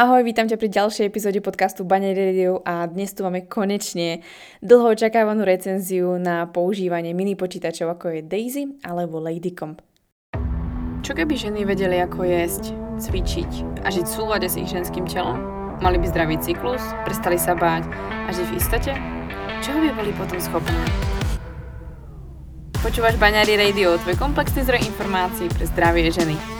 Ahoj, vítam ťa pri ďalšej epizóde podcastu Banner Radio a dnes tu máme konečne dlho očakávanú recenziu na používanie mini počítačov ako je Daisy alebo Ladycomp. Čo keby ženy vedeli ako jesť, cvičiť a žiť v súlade s ich ženským telom? Mali by zdravý cyklus, prestali sa báť a žiť v istote? Čoho by boli potom schopné? Počúvaš Baňári Radio, tvoj komplexný zdroj informácií pre zdravie ženy.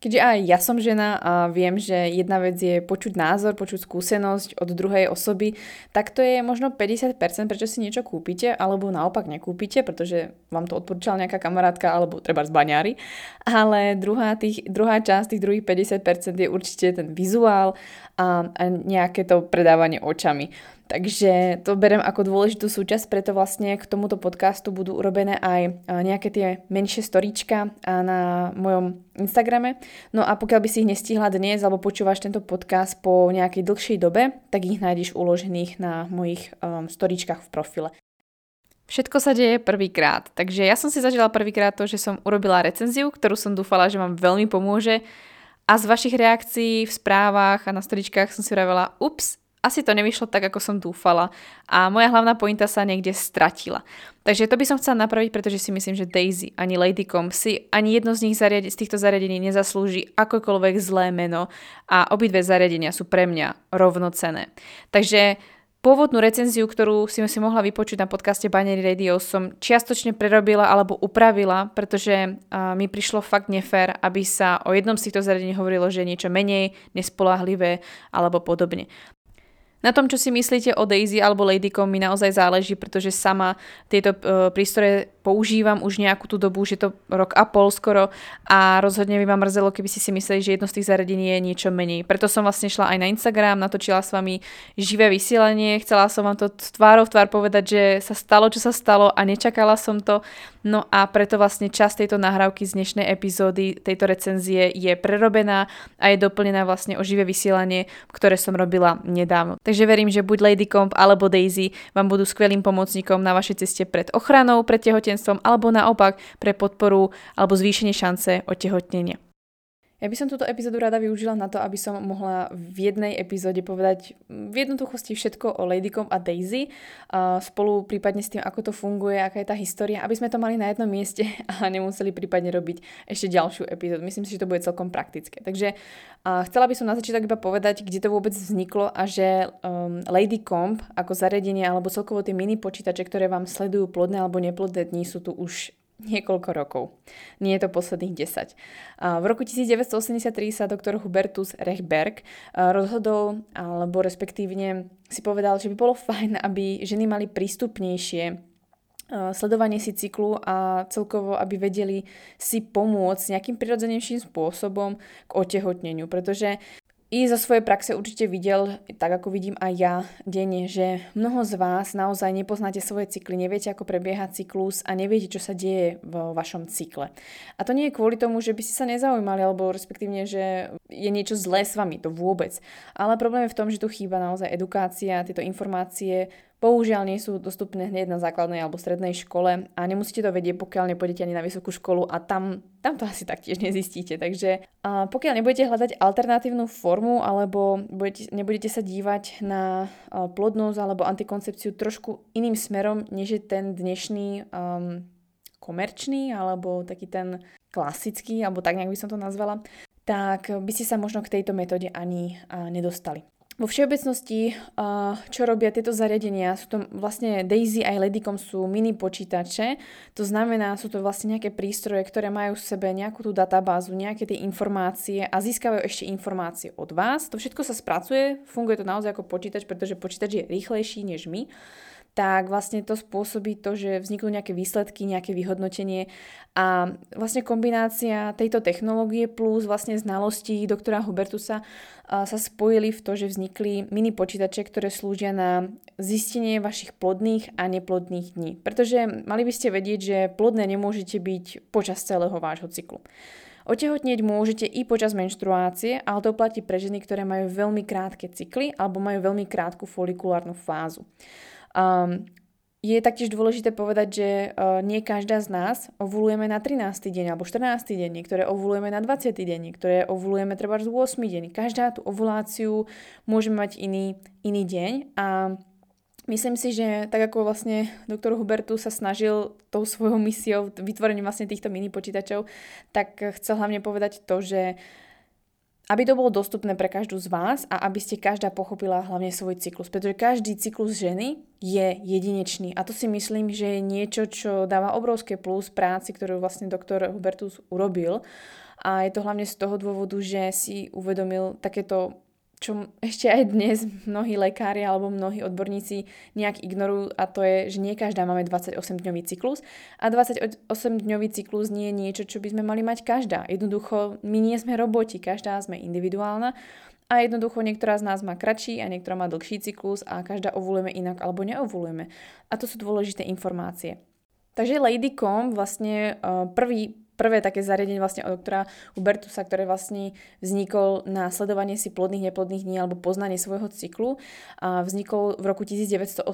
Keďže aj ja som žena a viem, že jedna vec je počuť názor, počuť skúsenosť od druhej osoby, tak to je možno 50%, prečo si niečo kúpite, alebo naopak nekúpite, pretože vám to odporúčala nejaká kamarátka, alebo treba z baňári. Ale druhá, tých, druhá časť, tých druhých 50% je určite ten vizuál a, a nejaké to predávanie očami. Takže to berem ako dôležitú súčasť, preto vlastne k tomuto podcastu budú urobené aj nejaké tie menšie storíčka na mojom Instagrame. No a pokiaľ by si ich nestihla dnes alebo počúvaš tento podcast po nejakej dlhšej dobe, tak ich nájdeš uložených na mojich um, storíčkach v profile. Všetko sa deje prvýkrát, takže ja som si zažila prvýkrát to, že som urobila recenziu, ktorú som dúfala, že vám veľmi pomôže a z vašich reakcií v správach a na storičkách som si vravela, ups, asi to nevyšlo tak, ako som dúfala a moja hlavná pointa sa niekde stratila. Takže to by som chcela napraviť, pretože si myslím, že Daisy ani Ladycom si ani jedno z nich zariadi- z týchto zariadení nezaslúži akokoľvek zlé meno a obidve zariadenia sú pre mňa rovnocené. Takže Pôvodnú recenziu, ktorú si si mohla vypočuť na podcaste Binary Radio, som čiastočne prerobila alebo upravila, pretože uh, mi prišlo fakt nefér, aby sa o jednom z týchto zariadení hovorilo, že je niečo menej nespolahlivé alebo podobne. Na tom, čo si myslíte o Daisy alebo Ladycom mi naozaj záleží, pretože sama tieto uh, prístroje používam už nejakú tú dobu, už je to rok a pol skoro a rozhodne by ma mrzelo, keby si si mysleli, že jedno z tých zariadení je niečo menej. Preto som vlastne šla aj na Instagram, natočila s vami živé vysielanie, chcela som vám to tvárov tvár povedať, že sa stalo, čo sa stalo a nečakala som to. No a preto vlastne časť tejto nahrávky z dnešnej epizódy tejto recenzie je prerobená a je doplnená vlastne o živé vysielanie, ktoré som robila nedávno. Takže verím, že buď Lady Comp alebo Daisy vám budú skvelým pomocníkom na vašej ceste pred ochranou, pred tehotenstvom tehotenstvom alebo naopak pre podporu alebo zvýšenie šance otehotnenia. Ja by som túto epizódu rada využila na to, aby som mohla v jednej epizóde povedať v jednoduchosti všetko o Ladycom a Daisy, spolu prípadne s tým, ako to funguje, aká je tá história, aby sme to mali na jednom mieste a nemuseli prípadne robiť ešte ďalšiu epizódu. Myslím si, že to bude celkom praktické. Takže chcela by som na začiatok iba povedať, kde to vôbec vzniklo a že um, Ladycomp ako zariadenie alebo celkovo tie mini počítače, ktoré vám sledujú plodné alebo neplodné dni, sú tu už niekoľko rokov. Nie je to posledných 10. V roku 1983 sa doktor Hubertus Rechberg rozhodol, alebo respektívne si povedal, že by bolo fajn, aby ženy mali prístupnejšie sledovanie si cyklu a celkovo, aby vedeli si pomôcť nejakým prirodzenejším spôsobom k otehotneniu, pretože i zo svojej praxe určite videl, tak ako vidím aj ja denne, že mnoho z vás naozaj nepoznáte svoje cykly, neviete, ako prebieha cyklus a neviete, čo sa deje vo vašom cykle. A to nie je kvôli tomu, že by ste sa nezaujímali, alebo respektívne, že je niečo zlé s vami, to vôbec. Ale problém je v tom, že tu chýba naozaj edukácia, tieto informácie Bohužiaľ nie sú dostupné hneď na základnej alebo strednej škole a nemusíte to vedieť, pokiaľ nepôjdete ani na vysokú školu a tam, tam to asi taktiež nezistíte. Takže a pokiaľ nebudete hľadať alternatívnu formu alebo budete, nebudete sa dívať na plodnosť alebo antikoncepciu trošku iným smerom, než je ten dnešný um, komerčný alebo taký ten klasický, alebo tak nejak by som to nazvala, tak by ste sa možno k tejto metóde ani nedostali. Vo všeobecnosti, čo robia tieto zariadenia, sú to vlastne Daisy aj Ladycom sú mini počítače, to znamená, sú to vlastne nejaké prístroje, ktoré majú v sebe nejakú tú databázu, nejaké tie informácie a získavajú ešte informácie od vás. To všetko sa spracuje, funguje to naozaj ako počítač, pretože počítač je rýchlejší než my. Tak vlastne to spôsobí to, že vzniknú nejaké výsledky, nejaké vyhodnotenie a vlastne kombinácia tejto technológie plus vlastne znalostí doktora Hubertusa sa spojili v to, že vznikli mini počítače, ktoré slúžia na zistenie vašich plodných a neplodných dní. Pretože mali by ste vedieť, že plodné nemôžete byť počas celého vášho cyklu. Otehotnieť môžete i počas menštruácie, ale to platí pre ženy, ktoré majú veľmi krátke cykly alebo majú veľmi krátku folikulárnu fázu. Um, je taktiež dôležité povedať, že uh, nie každá z nás ovulujeme na 13. deň alebo 14. deň, niektoré ovulujeme na 20. deň, niektoré ovulujeme treba z 8. deň. Každá tú ovuláciu môže mať iný, iný deň a Myslím si, že tak ako vlastne doktor Hubertu sa snažil tou svojou misiou, vytvorením vlastne týchto mini počítačov, tak chcel hlavne povedať to, že aby to bolo dostupné pre každú z vás a aby ste každá pochopila hlavne svoj cyklus. Pretože každý cyklus ženy je jedinečný. A to si myslím, že je niečo, čo dáva obrovské plus práci, ktorú vlastne doktor Hubertus urobil. A je to hlavne z toho dôvodu, že si uvedomil takéto čo ešte aj dnes mnohí lekári alebo mnohí odborníci nejak ignorujú a to je, že nie každá máme 28-dňový cyklus a 28-dňový cyklus nie je niečo, čo by sme mali mať každá. Jednoducho, my nie sme roboti, každá sme individuálna a jednoducho niektorá z nás má kratší a niektorá má dlhší cyklus a každá ovulujeme inak alebo neovulujeme. A to sú dôležité informácie. Takže Lady.com vlastne uh, prvý prvé také zariadenie vlastne od doktora Hubertusa, ktoré vlastne vznikol na sledovanie si plodných, neplodných dní alebo poznanie svojho cyklu. A vznikol v roku 1986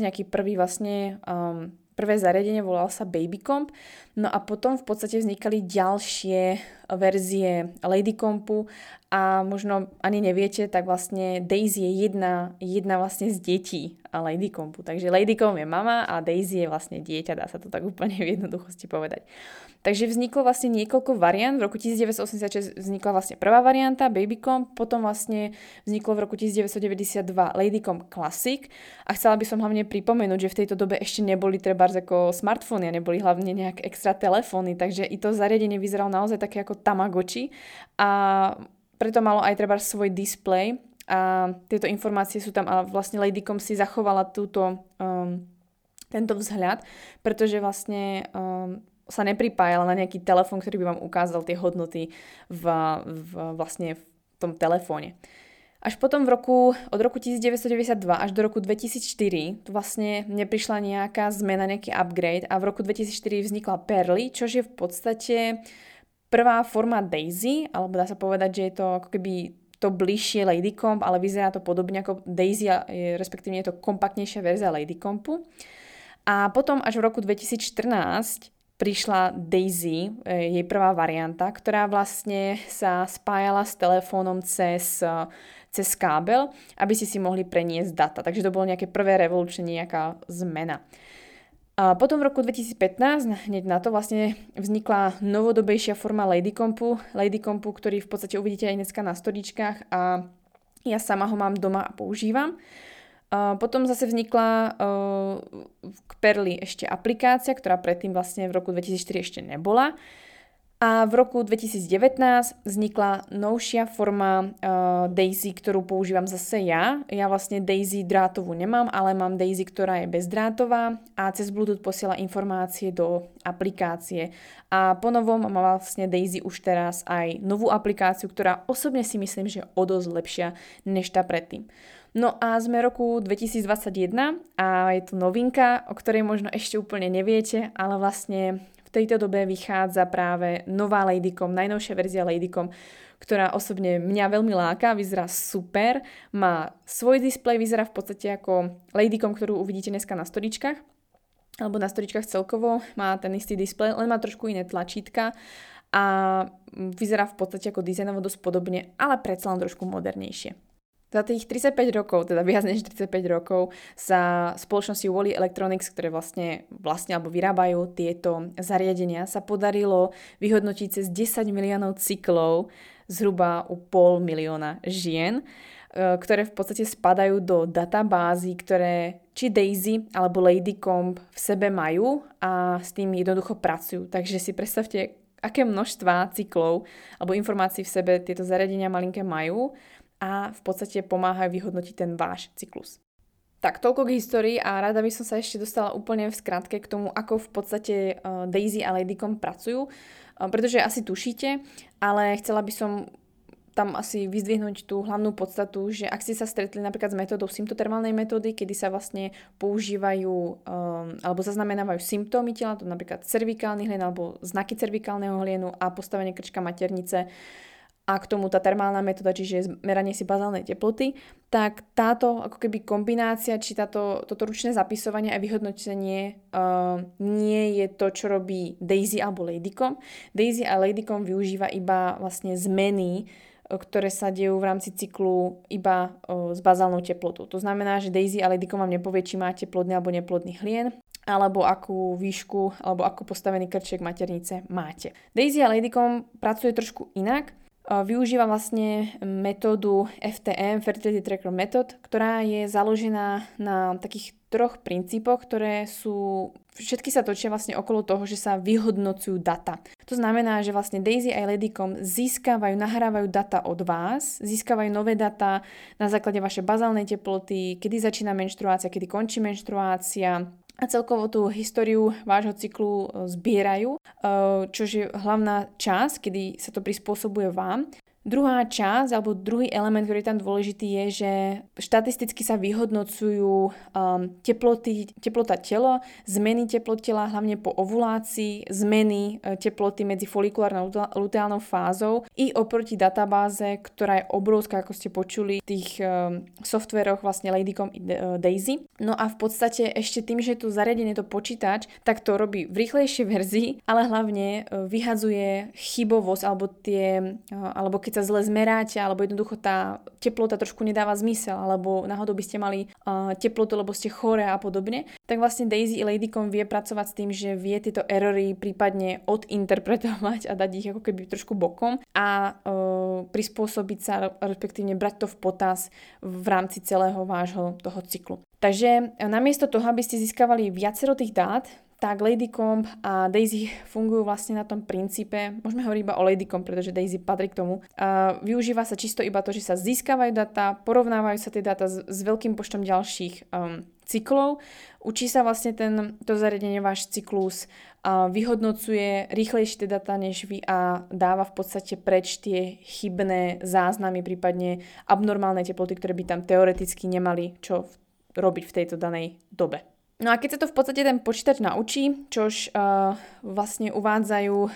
nejaký prvý vlastne um, prvé zariadenie volal sa Babycomp. No a potom v podstate vznikali ďalšie verzie Ladycompu a možno ani neviete, tak vlastne Daisy je jedna, jedna vlastne z detí Ladycompu. Takže Ladycomp je mama a Daisy je vlastne dieťa, dá sa to tak úplne v jednoduchosti povedať. Takže vzniklo vlastne niekoľko variant. V roku 1986 vznikla vlastne prvá varianta Babycom, potom vlastne vzniklo v roku 1992 Ladycom Classic a chcela by som hlavne pripomenúť, že v tejto dobe ešte neboli treba ako smartfóny a neboli hlavne nejak extra telefóny, takže i to zariadenie vyzeralo naozaj také ako Tamagotchi a preto malo aj treba svoj display a tieto informácie sú tam a vlastne Ladycom si zachovala túto um, tento vzhľad, pretože vlastne um, sa nepripájala na nejaký telefón, ktorý by vám ukázal tie hodnoty v, v, vlastne v tom telefóne. Až potom v roku, od roku 1992 až do roku 2004 tu vlastne neprišla nejaká zmena, nejaký upgrade a v roku 2004 vznikla Perly, čo je v podstate prvá forma Daisy, alebo dá sa povedať, že je to ako keby to bližšie Ladycomb, ale vyzerá to podobne ako Daisy, respektíve je to kompaktnejšia verzia Ladycombu. A potom až v roku 2014 prišla Daisy, e, jej prvá varianta, ktorá vlastne sa spájala s telefónom cez, e, cez kábel, aby si si mohli preniesť data. Takže to bolo nejaké prvé revolučné, nejaká zmena. A potom v roku 2015, hneď na to vlastne vznikla novodobejšia forma Ladycompu, Ladycompu, ktorý v podstate uvidíte aj dneska na storičkách a ja sama ho mám doma a používam. Potom zase vznikla k Perli ešte aplikácia, ktorá predtým vlastne v roku 2004 ešte nebola. A v roku 2019 vznikla novšia forma uh, Daisy, ktorú používam zase ja. Ja vlastne Daisy drátovú nemám, ale mám Daisy, ktorá je bezdrátová a cez Bluetooth posiela informácie do aplikácie. A ponovom má vlastne Daisy už teraz aj novú aplikáciu, ktorá osobne si myslím, že je o dosť lepšia než tá predtým. No a sme roku 2021 a je tu novinka, o ktorej možno ešte úplne neviete, ale vlastne tejto dobe vychádza práve nová Ladycom, najnovšia verzia Ladycom, ktorá osobne mňa veľmi láka, vyzerá super, má svoj displej, vyzerá v podstate ako Ladycom, ktorú uvidíte dneska na storičkách, alebo na storičkách celkovo, má ten istý displej, len má trošku iné tlačítka a vyzerá v podstate ako dizajnovo dosť podobne, ale predsa len trošku modernejšie. Za tých 35 rokov, teda viac než 35 rokov, sa spoločnosti Wally Electronics, ktoré vlastne, vlastne alebo vyrábajú tieto zariadenia, sa podarilo vyhodnotiť cez 10 miliónov cyklov zhruba u pol milióna žien, e, ktoré v podstate spadajú do databázy, ktoré či Daisy alebo Ladycomb v sebe majú a s tým jednoducho pracujú. Takže si predstavte, aké množstva cyklov alebo informácií v sebe tieto zariadenia malinké majú a v podstate pomáhajú vyhodnotiť ten váš cyklus. Tak, toľko k histórii a rada by som sa ešte dostala úplne v skratke k tomu, ako v podstate uh, Daisy a Ladycom pracujú, uh, pretože asi tušíte, ale chcela by som tam asi vyzdvihnúť tú hlavnú podstatu, že ak ste sa stretli napríklad s metódou symptotermálnej metódy, kedy sa vlastne používajú um, alebo zaznamenávajú symptómy tela, to napríklad cervikálny hlien alebo znaky cervikálneho hlienu a postavenie krčka maternice, a k tomu tá termálna metóda, čiže meranie si bazálnej teploty, tak táto ako keby kombinácia, či táto, toto ručné zapisovanie a vyhodnotenie uh, nie je to, čo robí Daisy alebo Ladycom. Daisy a Ladycom využíva iba vlastne zmeny, ktoré sa dejú v rámci cyklu iba uh, s bazálnou teplotou. To znamená, že Daisy a Ladycom vám nepovie, či máte plodný alebo neplodný hlien, alebo akú výšku, alebo ako postavený krček maternice máte. Daisy a Ladycom pracuje trošku inak, využíva vlastne metódu FTM, Fertility Tracker Method, ktorá je založená na takých troch princípoch, ktoré sú, všetky sa točia vlastne okolo toho, že sa vyhodnocujú data. To znamená, že vlastne Daisy a Ladycom získavajú, nahrávajú data od vás, získavajú nové data na základe vašej bazálnej teploty, kedy začína menštruácia, kedy končí menštruácia, a celkovo tú históriu vášho cyklu e, zbierajú, e, čo je hlavná časť, kedy sa to prispôsobuje vám. Druhá časť, alebo druhý element, ktorý je tam dôležitý, je, že štatisticky sa vyhodnocujú um, teploty, teplota telo, zmeny teplot tela, hlavne po ovulácii, zmeny uh, teploty medzi folikulárnou luteálnou fázou i oproti databáze, ktorá je obrovská, ako ste počuli, v tých um, softveroch vlastne Ladycom i uh, Daisy. No a v podstate ešte tým, že je tu zariadenie to počítač, tak to robí v rýchlejšej verzii, ale hlavne uh, vyhadzuje chybovosť alebo tie, uh, alebo keď sa zle zmeráte, alebo jednoducho tá teplota trošku nedáva zmysel, alebo náhodou by ste mali uh, teplotu, lebo ste chore a podobne, tak vlastne Daisy i Ladycom vie pracovať s tým, že vie tieto erory prípadne odinterpretovať a dať ich ako keby trošku bokom a uh, prispôsobiť sa, respektívne brať to v potaz v rámci celého vášho toho cyklu. Takže namiesto toho, aby ste získavali viacero tých dát, tak Ladycomb a Daisy fungujú vlastne na tom princípe, môžeme hovoriť iba o Ladycomb, pretože Daisy patrí k tomu. A využíva sa čisto iba to, že sa získavajú data, porovnávajú sa tie data s, s veľkým počtom ďalších um, cyklov, učí sa vlastne ten, to zariadenie váš cyklus, a vyhodnocuje rýchlejšie tie data než vy a dáva v podstate preč tie chybné záznamy, prípadne abnormálne teploty, ktoré by tam teoreticky nemali čo robiť v tejto danej dobe. No a keď sa to v podstate ten počítač naučí, čož uh, vlastne uvádzajú uh,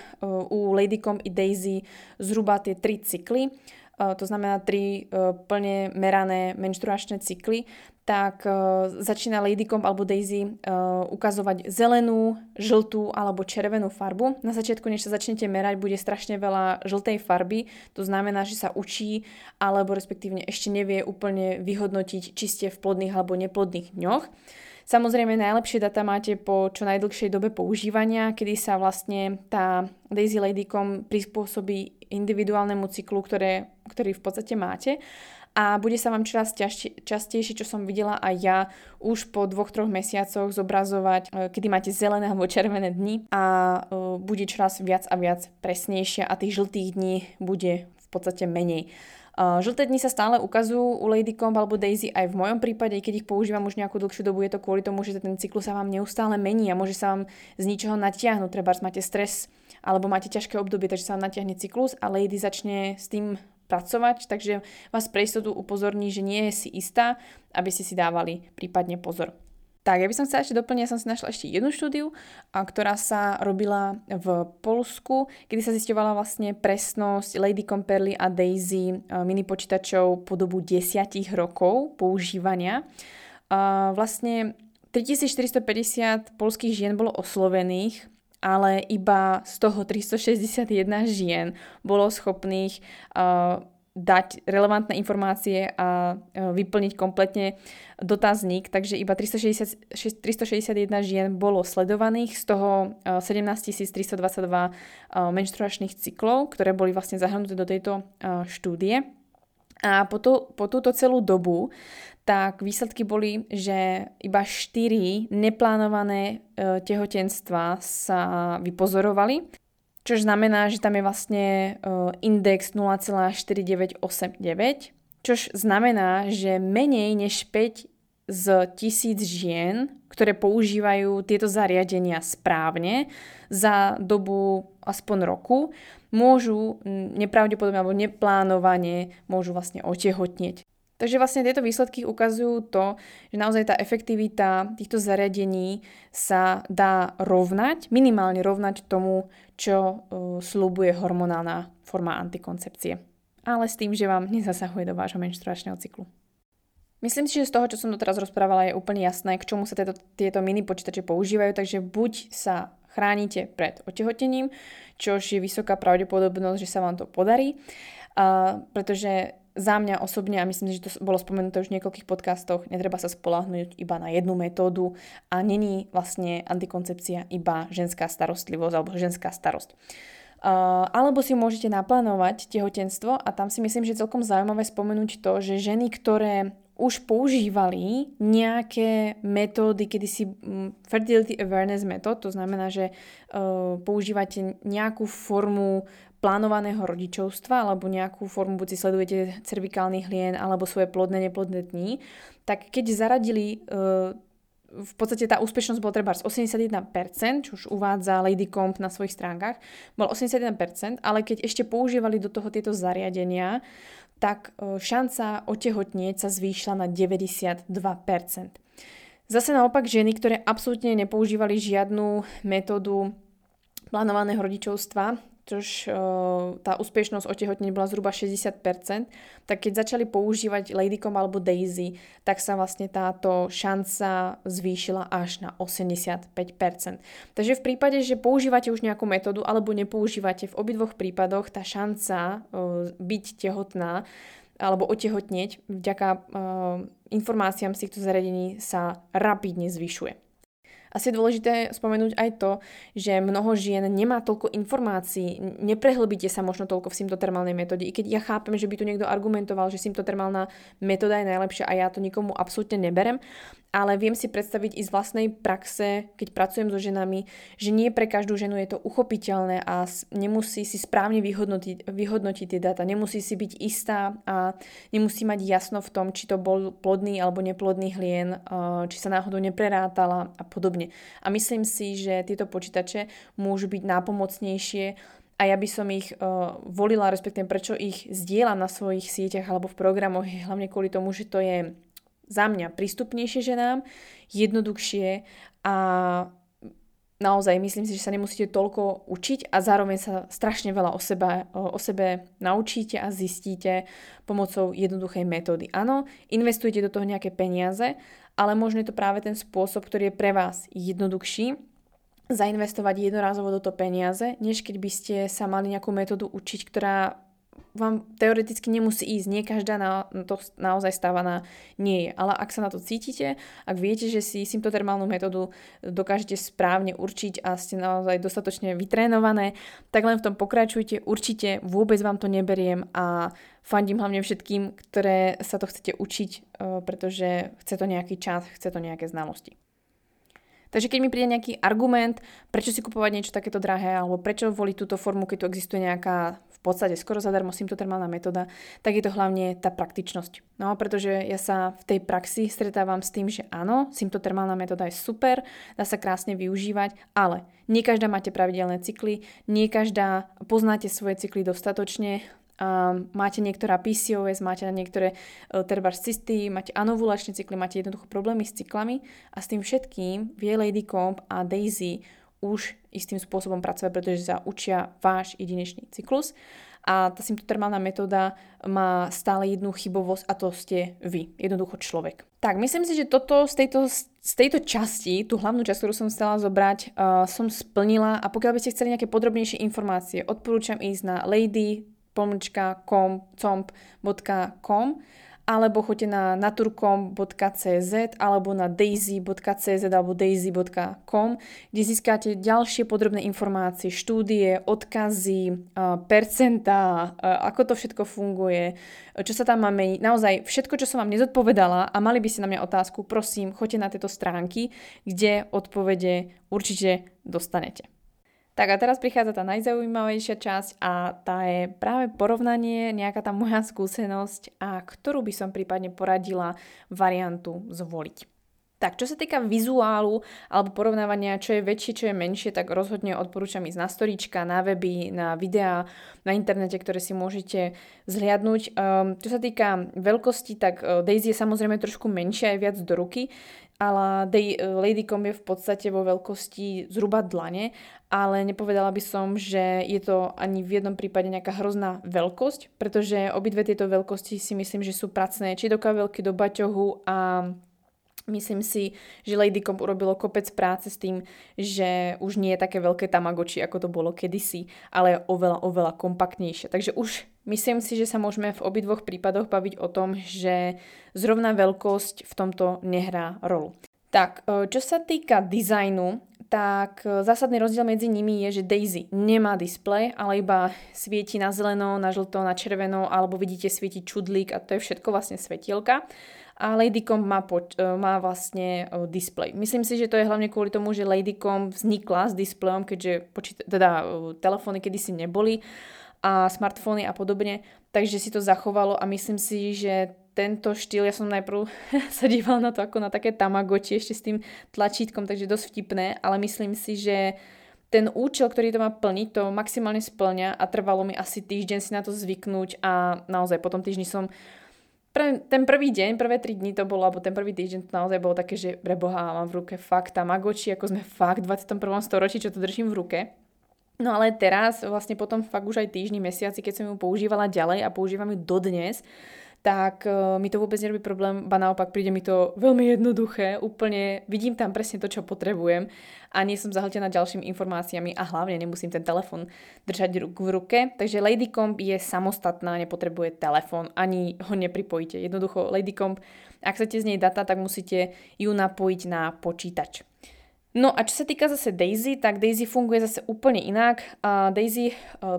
u Ladycom i Daisy zhruba tie tri cykly, uh, to znamená tri uh, plne merané menštruačné cykly, tak uh, začína Ladycom alebo Daisy uh, ukazovať zelenú, žltú alebo červenú farbu. Na začiatku, než sa začnete merať, bude strašne veľa žltej farby, to znamená, že sa učí alebo respektívne ešte nevie úplne vyhodnotiť, či ste v plodných alebo neplodných dňoch. Samozrejme najlepšie data máte po čo najdlhšej dobe používania, kedy sa vlastne tá Daisy Ladycom prispôsobí individuálnemu cyklu, ktoré, ktorý v podstate máte a bude sa vám čoraz častejšie, čo som videla aj ja, už po dvoch, troch mesiacoch zobrazovať, e, kedy máte zelené alebo červené dni a e, bude čoraz viac a viac presnejšia a tých žltých dní bude v podstate menej. Žlté dni sa stále ukazujú u Ladycomb alebo Daisy aj v mojom prípade, keď ich používam už nejakú dlhšiu dobu, je to kvôli tomu, že ten cyklus sa vám neustále mení a môže sa vám z ničoho natiahnuť. Treba máte stres alebo máte ťažké obdobie, takže sa vám natiahne cyklus a Lady začne s tým pracovať, takže vás pre istotu upozorní, že nie je si istá, aby ste si dávali prípadne pozor. Tak, ja by som chcela ešte doplniť, ja som si našla ešte jednu štúdiu, a, ktorá sa robila v Polsku, kedy sa zisťovala vlastne presnosť Lady Comperly a Daisy mini počítačov po dobu desiatich rokov používania. A vlastne 3450 polských žien bolo oslovených, ale iba z toho 361 žien bolo schopných uh, dať relevantné informácie a vyplniť kompletne dotazník, takže iba 360, 361 žien bolo sledovaných, z toho 17 322 menštruačných cyklov, ktoré boli vlastne zahrnuté do tejto štúdie. A po, to, po túto celú dobu tak výsledky boli, že iba 4 neplánované e, tehotenstva sa vypozorovali čo znamená, že tam je vlastne uh, index 0,4989, čo znamená, že menej než 5 z tisíc žien, ktoré používajú tieto zariadenia správne za dobu aspoň roku, môžu nepravdepodobne alebo neplánovane môžu vlastne otehotnieť. Takže vlastne tieto výsledky ukazujú to, že naozaj tá efektivita týchto zariadení sa dá rovnať, minimálne rovnať tomu, čo uh, slúbuje hormonálna forma antikoncepcie. Ale s tým, že vám nezasahuje do vášho menštruačného cyklu. Myslím si, že z toho, čo som doteraz rozprávala, je úplne jasné, k čomu sa tieto, tieto mini počítače používajú, takže buď sa chránite pred otehotením, čož je vysoká pravdepodobnosť, že sa vám to podarí, uh, pretože za mňa osobne, a myslím, že to bolo spomenuté už v niekoľkých podcastoch, netreba sa spolahnúť iba na jednu metódu a není vlastne antikoncepcia iba ženská starostlivosť alebo ženská starosť. Uh, alebo si môžete naplánovať tehotenstvo a tam si myslím, že je celkom zaujímavé spomenúť to, že ženy, ktoré už používali nejaké metódy, kedy si fertility awareness metód, to znamená, že uh, používate nejakú formu plánovaného rodičovstva alebo nejakú formu, buď si sledujete cervikálny hlien alebo svoje plodné, neplodné dní, tak keď zaradili uh, v podstate tá úspešnosť bola treba 81%, čo už uvádza Lady Comp na svojich stránkach, bol 81%, ale keď ešte používali do toho tieto zariadenia, tak uh, šanca otehotnieť sa zvýšila na 92%. Zase naopak ženy, ktoré absolútne nepoužívali žiadnu metódu plánovaného rodičovstva, čož uh, tá úspešnosť otehotnenia bola zhruba 60%, tak keď začali používať Ladycom alebo Daisy, tak sa vlastne táto šanca zvýšila až na 85%. Takže v prípade, že používate už nejakú metódu alebo nepoužívate, v obidvoch prípadoch tá šanca uh, byť tehotná alebo otehotnieť vďaka uh, informáciám z týchto zariadení sa rapidne zvyšuje. Asi je dôležité spomenúť aj to, že mnoho žien nemá toľko informácií, neprehlbíte sa možno toľko v symptotermálnej metóde, i keď ja chápem, že by tu niekto argumentoval, že symptotermálna metóda je najlepšia a ja to nikomu absolútne neberem, ale viem si predstaviť i z vlastnej praxe, keď pracujem so ženami, že nie pre každú ženu je to uchopiteľné a nemusí si správne vyhodnotiť, vyhodnotiť tie dáta, nemusí si byť istá a nemusí mať jasno v tom, či to bol plodný alebo neplodný hlien, či sa náhodou neprerátala a podobne. A myslím si, že tieto počítače môžu byť nápomocnejšie a ja by som ich uh, volila, respektíve prečo ich zdieľam na svojich sieťach alebo v programoch, hlavne kvôli tomu, že to je za mňa prístupnejšie ženám, jednoduchšie a naozaj myslím si, že sa nemusíte toľko učiť a zároveň sa strašne veľa o sebe, o sebe naučíte a zistíte pomocou jednoduchej metódy. Áno, investujete do toho nejaké peniaze, ale možno je to práve ten spôsob, ktorý je pre vás jednoduchší, zainvestovať jednorázovo do toho peniaze, než keď by ste sa mali nejakú metódu učiť, ktorá vám teoreticky nemusí ísť. Nie každá na, to naozaj stávaná nie je. Ale ak sa na to cítite, ak viete, že si symptotermálnu metódu dokážete správne určiť a ste naozaj dostatočne vytrénované, tak len v tom pokračujte. Určite vôbec vám to neberiem a fandím hlavne všetkým, ktoré sa to chcete učiť, eh, pretože chce to nejaký čas, chce to nejaké znalosti. Takže keď mi príde nejaký argument, prečo si kupovať niečo takéto drahé, alebo prečo voliť túto formu, keď tu existuje nejaká podstate skoro zadarmo symptotermálna metóda, tak je to hlavne tá praktičnosť. No, pretože ja sa v tej praxi stretávam s tým, že áno, symptotermálna metóda je super, dá sa krásne využívať, ale nie každá máte pravidelné cykly, nie každá poznáte svoje cykly dostatočne, Um, máte niektorá PCOS, máte niektoré uh, terbaž cysty, máte anovulačné cykly, máte jednoducho problémy s cyklami a s tým všetkým vie Lady Comp a Daisy už istým spôsobom pracovať, pretože sa učia váš jedinečný cyklus. A tá symptotermálna metóda má stále jednu chybovosť a to ste vy, jednoducho človek. Tak, myslím si, že toto z tejto, z tejto časti, tú hlavnú časť, ktorú som chcela zobrať, uh, som splnila. A pokiaľ by ste chceli nejaké podrobnejšie informácie, odporúčam ísť na lady pomlčka.com alebo choďte na naturcom.cz alebo na daisy.cz alebo daisy.com, kde získate ďalšie podrobné informácie, štúdie, odkazy, percentá, ako to všetko funguje, čo sa tam má meniť. Naozaj všetko, čo som vám nezodpovedala a mali by ste na mňa otázku, prosím, choďte na tieto stránky, kde odpovede určite dostanete. Tak a teraz prichádza tá najzaujímavejšia časť a tá je práve porovnanie, nejaká tá moja skúsenosť a ktorú by som prípadne poradila variantu zvoliť. Tak, čo sa týka vizuálu alebo porovnávania, čo je väčšie, čo je menšie, tak rozhodne odporúčam ísť na storička, na weby, na videá na internete, ktoré si môžete zhliadnúť. Um, čo sa týka veľkosti, tak uh, Daisy je samozrejme trošku menšia, aj viac do ruky, ale Day, uh, Ladycom je v podstate vo veľkosti zhruba dlane, ale nepovedala by som, že je to ani v jednom prípade nejaká hrozná veľkosť, pretože obidve tieto veľkosti si myslím, že sú pracné či do kabelky, do baťohu a Myslím si, že Ladycom urobilo kopec práce s tým, že už nie je také veľké tamagoči, ako to bolo kedysi, ale je oveľa, oveľa kompaktnejšie. Takže už myslím si, že sa môžeme v obidvoch prípadoch baviť o tom, že zrovna veľkosť v tomto nehrá rolu. Tak, e, čo sa týka dizajnu, tak e, zásadný rozdiel medzi nimi je, že Daisy nemá displej, ale iba svieti na zeleno, na žlto, na červeno, alebo vidíte svietiť čudlík a to je všetko vlastne svetielka a Ladycom má, poč- e, má vlastne e, displej. Myslím si, že to je hlavne kvôli tomu, že Ladycom vznikla s displejom, keďže počít- teda telefóny kedysi neboli a smartfóny a podobne, takže si to zachovalo a myslím si, že tento štýl, ja som najprv sa dívala na to ako na také tamagoči ešte s tým tlačítkom, takže dosť vtipné, ale myslím si, že ten účel, ktorý to má plniť, to maximálne splňa a trvalo mi asi týždeň si na to zvyknúť a naozaj po tom týždni som pre, ten prvý deň, prvé tri dni to bolo, alebo ten prvý týždeň to naozaj bolo také, že preboha, mám v ruke fakt Tamagotchi, ako sme fakt v 21. storočí, čo to držím v ruke. No ale teraz, vlastne potom fakt už aj týždni, mesiaci, keď som ju používala ďalej a používam ju dodnes, tak uh, mi to vôbec nerobí problém, ba naopak príde mi to veľmi jednoduché, úplne vidím tam presne to, čo potrebujem a nie som zahltená ďalšími informáciami a hlavne nemusím ten telefon držať v ruke. Takže Ladycomb je samostatná, nepotrebuje telefón, ani ho nepripojíte. Jednoducho Ladycomb, ak chcete z nej data, tak musíte ju napojiť na počítač. No a čo sa týka zase Daisy, tak Daisy funguje zase úplne inak. A Daisy e,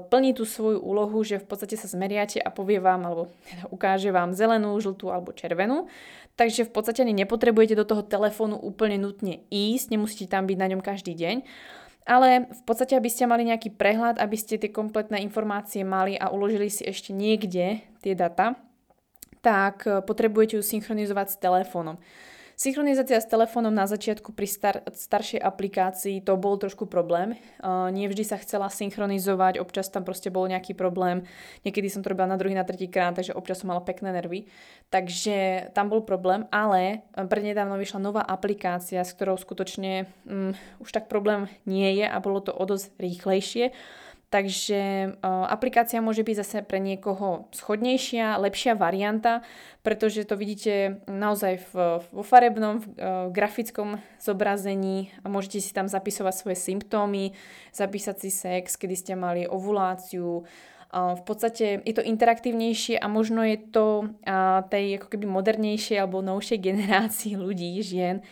plní tú svoju úlohu, že v podstate sa zmeriate a povie vám, alebo ukáže vám zelenú, žltú alebo červenú. Takže v podstate ani nepotrebujete do toho telefónu úplne nutne ísť, nemusíte tam byť na ňom každý deň. Ale v podstate, aby ste mali nejaký prehľad, aby ste tie kompletné informácie mali a uložili si ešte niekde tie data, tak e, potrebujete ju synchronizovať s telefónom. Synchronizácia s telefónom na začiatku pri star- staršej aplikácii to bol trošku problém. Uh, nie vždy sa chcela synchronizovať, občas tam proste bol nejaký problém. Niekedy som to robila na druhý, na tretí krát, takže občas som mala pekné nervy. Takže tam bol problém, ale prednedávno vyšla nová aplikácia, s ktorou skutočne um, už tak problém nie je a bolo to o dosť rýchlejšie. Takže aplikácia môže byť zase pre niekoho schodnejšia, lepšia varianta, pretože to vidíte naozaj vo farebnom, v, grafickom zobrazení a môžete si tam zapisovať svoje symptómy, zapísať si sex, kedy ste mali ovuláciu, v podstate je to interaktívnejšie a možno je to tej ako keby modernejšej alebo novšej generácii ľudí, žien,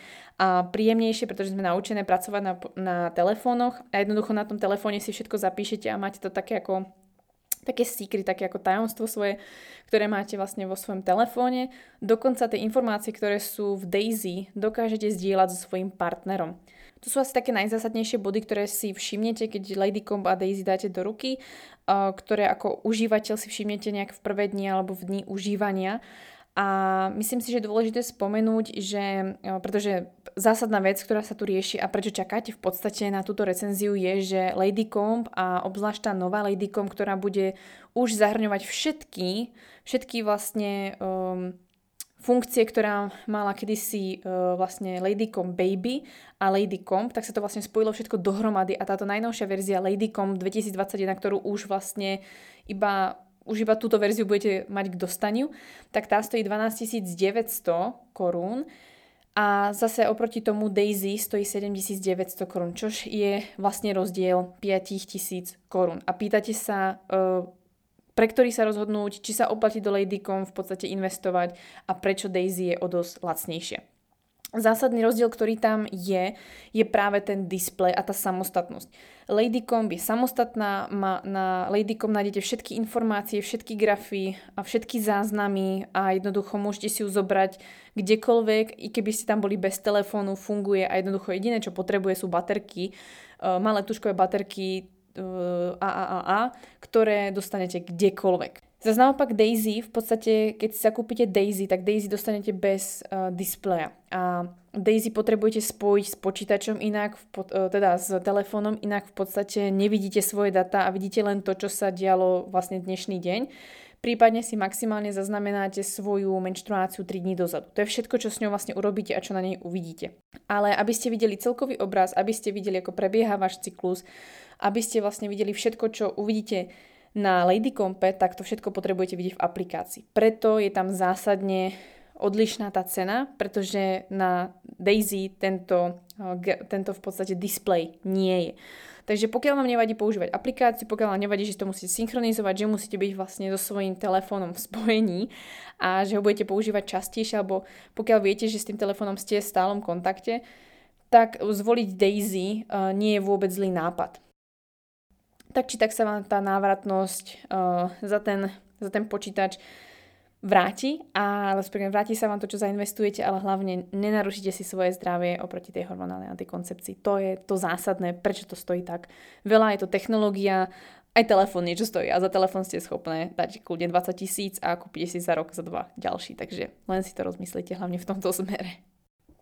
príjemnejšie, pretože sme naučené pracovať na, na telefónoch a jednoducho na tom telefóne si všetko zapíšete a máte to také ako také secret, také ako tajomstvo svoje, ktoré máte vlastne vo svojom telefóne. Dokonca tie informácie, ktoré sú v Daisy, dokážete zdieľať so svojím partnerom. To sú asi také najzásadnejšie body, ktoré si všimnete, keď Ladycomb a Daisy dáte do ruky, ktoré ako užívateľ si všimnete nejak v prvé dni alebo v dni užívania a myslím si, že je dôležité spomenúť, že pretože zásadná vec, ktorá sa tu rieši a prečo čakáte v podstate na túto recenziu je, že Ladycomb a obzvlášť tá nová Ladycomb, ktorá bude už zahrňovať všetky, všetky vlastne um, funkcie, ktorá mala kedysi uh, vlastne Ladycomb Baby a Ladycomb, tak sa to vlastne spojilo všetko dohromady a táto najnovšia verzia Ladycomb 2021, ktorú už vlastne iba už iba túto verziu budete mať k dostaniu, tak tá stojí 12 900 korún a zase oproti tomu Daisy stojí 7900 korún, čož je vlastne rozdiel 5000 korún. A pýtate sa, e, pre ktorý sa rozhodnúť, či sa oplatí do Ladycom v podstate investovať a prečo Daisy je o dosť lacnejšie. Zásadný rozdiel, ktorý tam je, je práve ten displej a tá samostatnosť. Ladycomb je samostatná, má, na Ladycomb nájdete všetky informácie, všetky grafy a všetky záznamy a jednoducho môžete si ju zobrať kdekoľvek, i keby ste tam boli bez telefónu, funguje a jednoducho jediné, čo potrebuje sú baterky, uh, malé tuškové baterky AAA, ktoré dostanete kdekoľvek. Zase naopak Daisy, v podstate, keď si zakúpite Daisy, tak Daisy dostanete bez uh, displeja. A Daisy potrebujete spojiť s počítačom inak, uh, teda s telefónom, inak v podstate nevidíte svoje data a vidíte len to, čo sa dialo vlastne dnešný deň. Prípadne si maximálne zaznamenáte svoju menštruáciu 3 dní dozadu. To je všetko, čo s ňou vlastne urobíte a čo na nej uvidíte. Ale aby ste videli celkový obraz, aby ste videli, ako prebieha váš cyklus, aby ste vlastne videli všetko, čo uvidíte na Ladycompe, tak to všetko potrebujete vidieť v aplikácii. Preto je tam zásadne odlišná tá cena, pretože na Daisy tento, eh, tento v podstate display nie je. Takže pokiaľ vám nevadí používať aplikáciu, pokiaľ vám nevadí, že to musíte synchronizovať, že musíte byť vlastne so svojím telefónom v spojení a že ho budete používať častejšie, alebo pokiaľ viete, že s tým telefónom ste v stálom kontakte, tak zvoliť Daisy uh, nie je vôbec zlý nápad tak či tak sa vám tá návratnosť uh, za, ten, za ten počítač vráti a vráti sa vám to, čo zainvestujete, ale hlavne nenarušite si svoje zdravie oproti tej hormonálnej antikoncepcii. To je to zásadné, prečo to stojí tak. Veľa je to technológia, aj telefón niečo stojí a za telefón ste schopné dať kľudne 20 tisíc a kúpite si za rok, za dva ďalší. Takže len si to rozmyslite hlavne v tomto smere.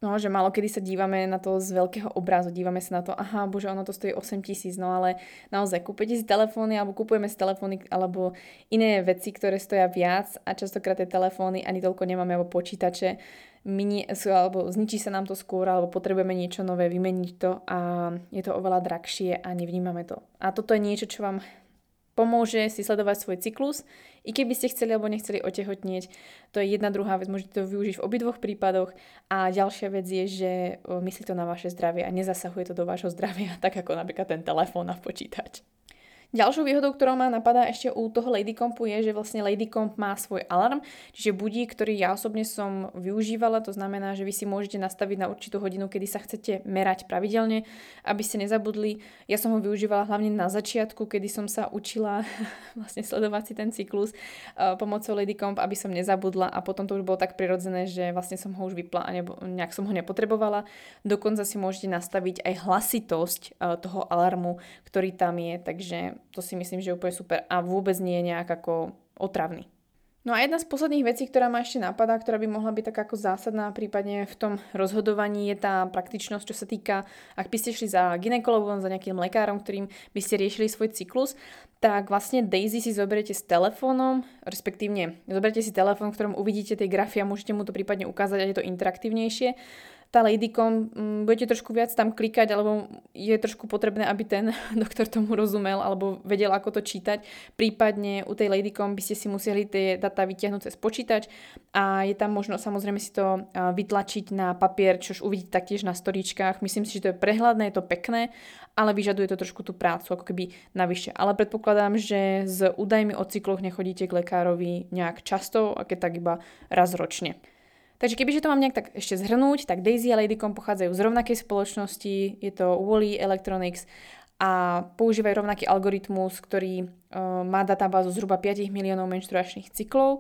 No, že malo kedy sa dívame na to z veľkého obrazu, dívame sa na to, aha, bože, ono to stojí 8 tisíc, no ale naozaj kúpete si telefóny alebo kupujeme si telefóny alebo iné veci, ktoré stoja viac a častokrát tie telefóny ani toľko nemáme alebo počítače, minie, alebo zničí sa nám to skôr alebo potrebujeme niečo nové, vymeniť to a je to oveľa drahšie a nevnímame to. A toto je niečo, čo vám pomôže si sledovať svoj cyklus. I keby ste chceli alebo nechceli otehotnieť, to je jedna druhá vec, môžete to využiť v obidvoch prípadoch. A ďalšia vec je, že myslí to na vaše zdravie a nezasahuje to do vášho zdravia, tak ako napríklad ten telefón a počítač. Ďalšou výhodou, ktorou ma napadá ešte u toho Ladycompu je, že vlastne Ladycomp má svoj alarm, čiže budík, ktorý ja osobne som využívala, to znamená, že vy si môžete nastaviť na určitú hodinu, kedy sa chcete merať pravidelne, aby ste nezabudli. Ja som ho využívala hlavne na začiatku, kedy som sa učila vlastne sledovať si ten cyklus uh, pomocou Ladycomp, aby som nezabudla a potom to už bolo tak prirodzené, že vlastne som ho už vypla a nebo, nejak som ho nepotrebovala. Dokonca si môžete nastaviť aj hlasitosť uh, toho alarmu, ktorý tam je, takže to si myslím, že je úplne super a vôbec nie je nejak ako otravný. No a jedna z posledných vecí, ktorá ma ešte napadá, ktorá by mohla byť tak ako zásadná prípadne v tom rozhodovaní je tá praktičnosť, čo sa týka, ak by ste šli za ginekologom, za nejakým lekárom, ktorým by ste riešili svoj cyklus, tak vlastne Daisy si zoberiete s telefónom, respektívne zoberiete si telefón, v ktorom uvidíte tie grafy a môžete mu to prípadne ukázať, a je to interaktívnejšie tá Ladycom, mm, budete trošku viac tam klikať, alebo je trošku potrebné, aby ten doktor tomu rozumel, alebo vedel, ako to čítať. Prípadne u tej Ladycom by ste si museli tie data vytiahnuť cez počítač a je tam možno samozrejme si to vytlačiť na papier, čož uvidíte taktiež na storičkách. Myslím si, že to je prehľadné, je to pekné, ale vyžaduje to trošku tú prácu, ako keby navyše. Ale predpokladám, že s údajmi o cykloch nechodíte k lekárovi nejak často, a keď tak iba raz ročne. Takže kebyže to mám nejak tak ešte zhrnúť, tak Daisy a Ladycom pochádzajú z rovnakej spoločnosti, je to Wally Electronics a používajú rovnaký algoritmus, ktorý uh, má databázu zhruba 5 miliónov menštruačných cyklov.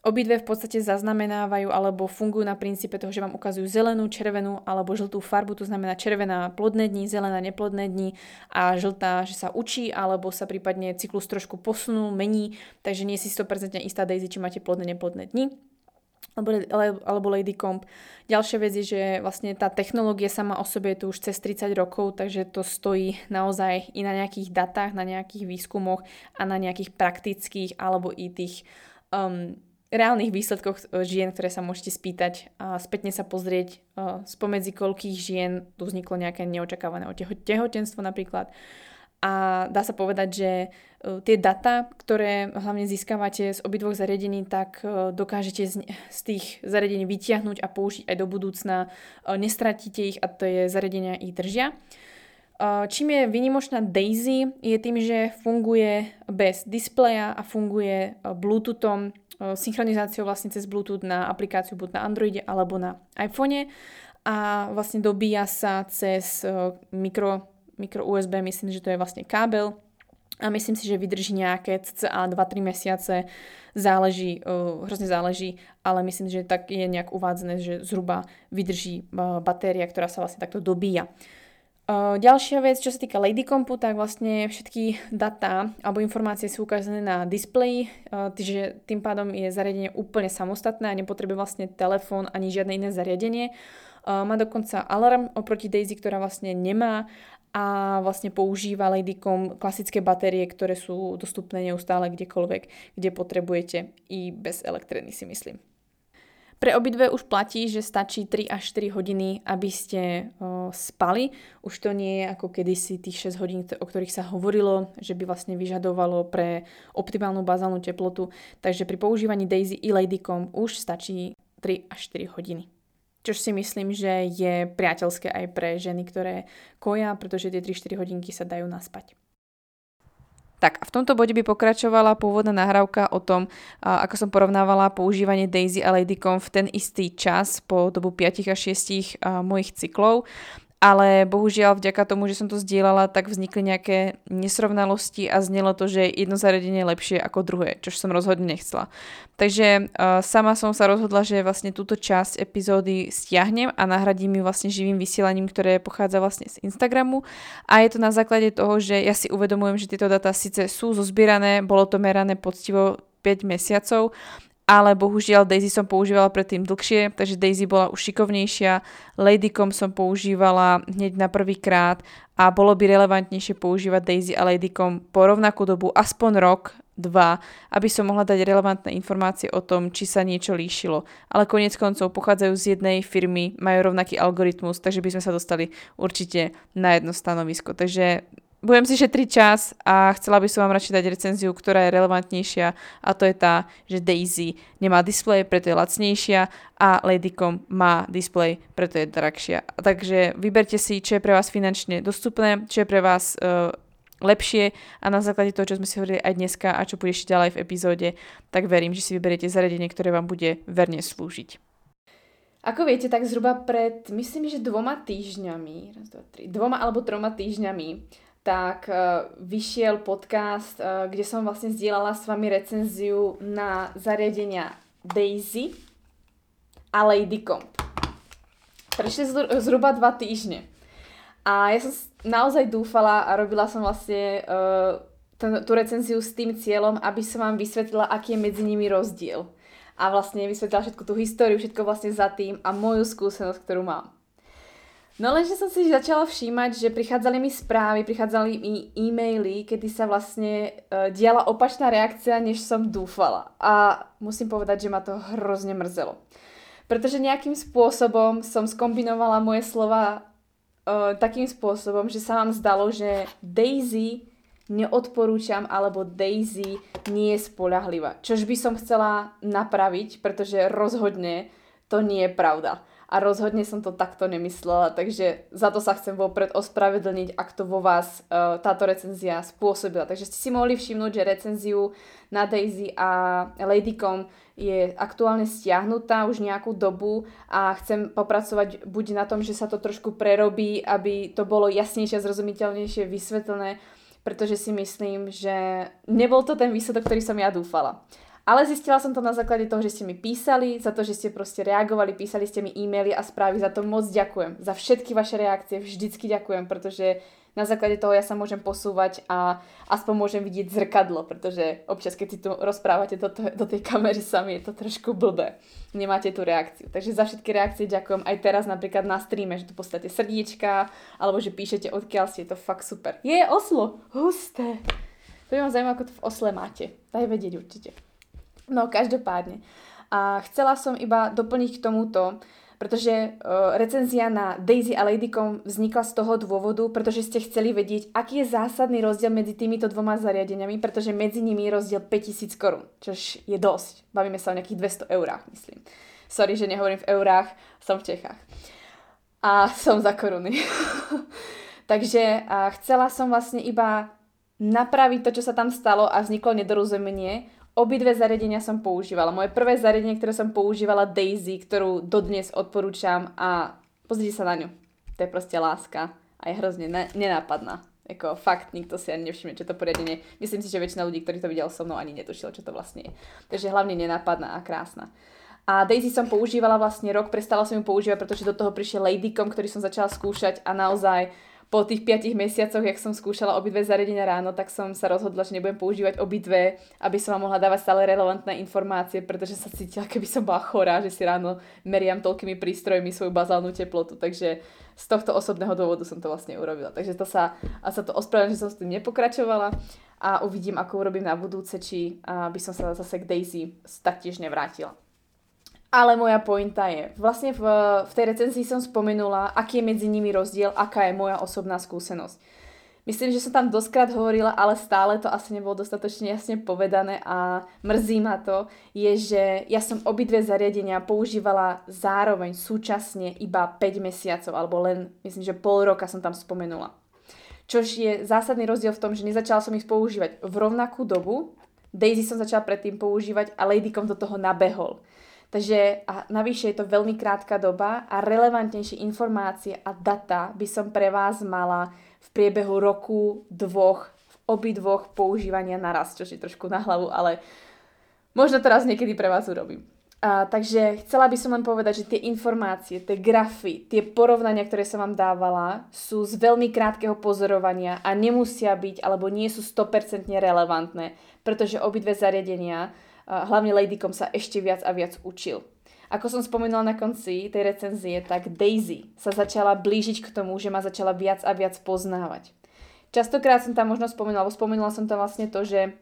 Obidve v podstate zaznamenávajú alebo fungujú na princípe toho, že vám ukazujú zelenú, červenú alebo žltú farbu, to znamená červená plodné dni, zelená neplodné dni a žltá, že sa učí alebo sa prípadne cyklus trošku posunul, mení, takže nie si 100% istá Daisy, či máte plodné, neplodné dni alebo, Lady Comp. Ďalšia vec je, že vlastne tá technológia sama o sebe je tu už cez 30 rokov, takže to stojí naozaj i na nejakých datách, na nejakých výskumoch a na nejakých praktických alebo i tých um, reálnych výsledkoch e, žien, ktoré sa môžete spýtať a spätne sa pozrieť uh, spomedzi koľkých žien tu vzniklo nejaké neočakávané tehotenstvo napríklad a dá sa povedať, že e, tie data, ktoré hlavne získavate z obidvoch zariadení, tak e, dokážete z tých zariadení vytiahnuť a použiť aj do budúcna. E, nestratíte ich a to je zariadenia i držia. Čím je vynimočná Daisy, je tým, že funguje bez displeja a funguje Bluetoothom, synchronizáciou vlastne cez Bluetooth na aplikáciu buď na Androide alebo na iPhone a vlastne dobíja sa cez mikro, mikro USB, myslím, že to je vlastne kábel a myslím si, že vydrží nejaké cca 2-3 mesiace, záleží, uh, hrozne záleží, ale myslím, že tak je nejak uvádzané, že zhruba vydrží uh, batéria, ktorá sa vlastne takto dobíja. Uh, ďalšia vec, čo sa týka Ladycompu, tak vlastne všetky data alebo informácie sú ukázané na displeji, uh, takže tým pádom je zariadenie úplne samostatné a nepotrebuje vlastne telefón ani žiadne iné zariadenie. Má dokonca alarm oproti Daisy, ktorá vlastne nemá a vlastne používa Ladycom klasické batérie, ktoré sú dostupné neustále kdekoľvek, kde potrebujete i bez elektriny si myslím. Pre obidve už platí, že stačí 3 až 4 hodiny, aby ste o, spali. Už to nie je ako kedysi tých 6 hodín, o ktorých sa hovorilo, že by vlastne vyžadovalo pre optimálnu bazálnu teplotu. Takže pri používaní Daisy i Ladycom už stačí 3 až 4 hodiny. Čož si myslím, že je priateľské aj pre ženy, ktoré koja, pretože tie 3-4 hodinky sa dajú naspať. Tak a v tomto bode by pokračovala pôvodná nahrávka o tom, ako som porovnávala používanie Daisy a Ladycom v ten istý čas po dobu 5 až 6 mojich cyklov ale bohužiaľ vďaka tomu, že som to zdieľala, tak vznikli nejaké nesrovnalosti a znelo to, že jedno zariadenie je lepšie ako druhé, čo som rozhodne nechcela. Takže uh, sama som sa rozhodla, že vlastne túto časť epizódy stiahnem a nahradím ju vlastne živým vysielaním, ktoré pochádza vlastne z Instagramu a je to na základe toho, že ja si uvedomujem, že tieto data síce sú zozbierané, bolo to merané poctivo 5 mesiacov, ale bohužiaľ Daisy som používala predtým dlhšie, takže Daisy bola už šikovnejšia, Ladycom som používala hneď na prvý krát a bolo by relevantnejšie používať Daisy a Ladycom po rovnakú dobu, aspoň rok, dva, aby som mohla dať relevantné informácie o tom, či sa niečo líšilo. Ale konec koncov pochádzajú z jednej firmy, majú rovnaký algoritmus, takže by sme sa dostali určite na jedno stanovisko. Takže budem si šetriť čas a chcela by som vám radšej dať recenziu, ktorá je relevantnejšia a to je tá, že Daisy nemá displej, preto je lacnejšia a Ladycom má displej, preto je drahšia. Takže vyberte si, čo je pre vás finančne dostupné, čo je pre vás uh, lepšie a na základe toho, čo sme si hovorili aj dneska a čo bude ešte ďalej v epizóde, tak verím, že si vyberiete zariadenie, ktoré vám bude verne slúžiť. Ako viete, tak zhruba pred, myslím, že dvoma týždňami, raz, dva, tri, dvoma alebo troma týždňami tak uh, vyšiel podcast, uh, kde som vlastne zdieľala s vami recenziu na zariadenia Daisy a Ladycomp. Prešli zhruba dva týždne. A ja som naozaj dúfala a robila som vlastne uh, ten, tú recenziu s tým cieľom, aby som vám vysvetlila, aký je medzi nimi rozdiel. A vlastne vysvetlila všetku tú históriu, všetko vlastne za tým a moju skúsenosť, ktorú mám. No lenže som si začala všímať, že prichádzali mi správy, prichádzali mi e-maily, kedy sa vlastne uh, diala opačná reakcia, než som dúfala. A musím povedať, že ma to hrozne mrzelo. Pretože nejakým spôsobom som skombinovala moje slova uh, takým spôsobom, že sa vám zdalo, že Daisy neodporúčam, alebo Daisy nie je spolahlivá. Čož by som chcela napraviť, pretože rozhodne to nie je pravda a rozhodne som to takto nemyslela, takže za to sa chcem vopred ospravedlniť, ak to vo vás uh, táto recenzia spôsobila. Takže ste si mohli všimnúť, že recenziu na Daisy a Ladycom je aktuálne stiahnutá už nejakú dobu a chcem popracovať buď na tom, že sa to trošku prerobí, aby to bolo jasnejšie zrozumiteľnejšie vysvetlené, pretože si myslím, že nebol to ten výsledok, ktorý som ja dúfala. Ale zistila som to na základe toho, že ste mi písali, za to, že ste proste reagovali, písali ste mi e-maily a správy, za to moc ďakujem. Za všetky vaše reakcie vždycky ďakujem, pretože na základe toho ja sa môžem posúvať a aspoň môžem vidieť zrkadlo, pretože občas, keď si tu rozprávate do, to, do tej kamery sami, je to trošku blbé. Nemáte tú reakciu. Takže za všetky reakcie ďakujem aj teraz napríklad na streame, že tu postavíte srdiečka, alebo že píšete odkiaľ ste, je to fakt super. Je Oslo, husté. To by ma zaujímavé, ako to v Osle máte. Daj vedieť určite. No každopádne. A chcela som iba doplniť k tomuto, pretože uh, recenzia na Daisy a Ladycom vznikla z toho dôvodu, pretože ste chceli vedieť, aký je zásadný rozdiel medzi týmito dvoma zariadeniami, pretože medzi nimi je rozdiel 5000 korún, čož je dosť. Bavíme sa o nejakých 200 eurách, myslím. Sorry, že nehovorím v eurách, som v Čechách. A som za koruny. Takže uh, chcela som vlastne iba napraviť to, čo sa tam stalo a vzniklo nedorozumenie Obidve zariadenia som používala. Moje prvé zariadenie, ktoré som používala, Daisy, ktorú dodnes odporúčam a pozrite sa na ňu. To je proste láska a je hrozne ne- nenápadná. Jako fakt, nikto si ani nevšimne, čo to poriadne Myslím si, že väčšina ľudí, ktorí to videl so mnou, ani netušila, čo to vlastne je. Takže hlavne nenápadná a krásna. A Daisy som používala vlastne rok, prestala som ju používať, pretože do toho prišiel Ladycom, ktorý som začala skúšať a naozaj po tých 5 mesiacoch, jak som skúšala obidve zariadenia ráno, tak som sa rozhodla, že nebudem používať obidve, aby som vám mohla dávať stále relevantné informácie, pretože sa cítila, keby som bola chorá, že si ráno meriam toľkými prístrojmi svoju bazálnu teplotu. Takže z tohto osobného dôvodu som to vlastne urobila. Takže to sa, a sa to ospravedlňujem, že som s tým nepokračovala a uvidím, ako urobím na budúce, či by som sa zase k Daisy taktiež nevrátila. Ale moja pointa je, vlastne v, v tej recenzii som spomenula, aký je medzi nimi rozdiel, aká je moja osobná skúsenosť. Myslím, že som tam doskrát hovorila, ale stále to asi nebolo dostatočne jasne povedané a mrzí ma to, je, že ja som obidve zariadenia používala zároveň súčasne iba 5 mesiacov, alebo len, myslím, že pol roka som tam spomenula. Čož je zásadný rozdiel v tom, že nezačala som ich používať v rovnakú dobu, Daisy som začala predtým používať a Ladycom do toho nabehol. Takže a navyše je to veľmi krátka doba a relevantnejšie informácie a data by som pre vás mala v priebehu roku, dvoch, v obidvoch používania naraz, čo je trošku na hlavu, ale možno to raz niekedy pre vás urobím. A, takže chcela by som len povedať, že tie informácie, tie grafy, tie porovnania, ktoré som vám dávala, sú z veľmi krátkeho pozorovania a nemusia byť alebo nie sú 100% relevantné, pretože obidve zariadenia hlavne Ladycom sa ešte viac a viac učil. Ako som spomenula na konci tej recenzie, tak Daisy sa začala blížiť k tomu, že ma začala viac a viac poznávať. Častokrát som tam možno spomenula, alebo spomenula som tam vlastne to, že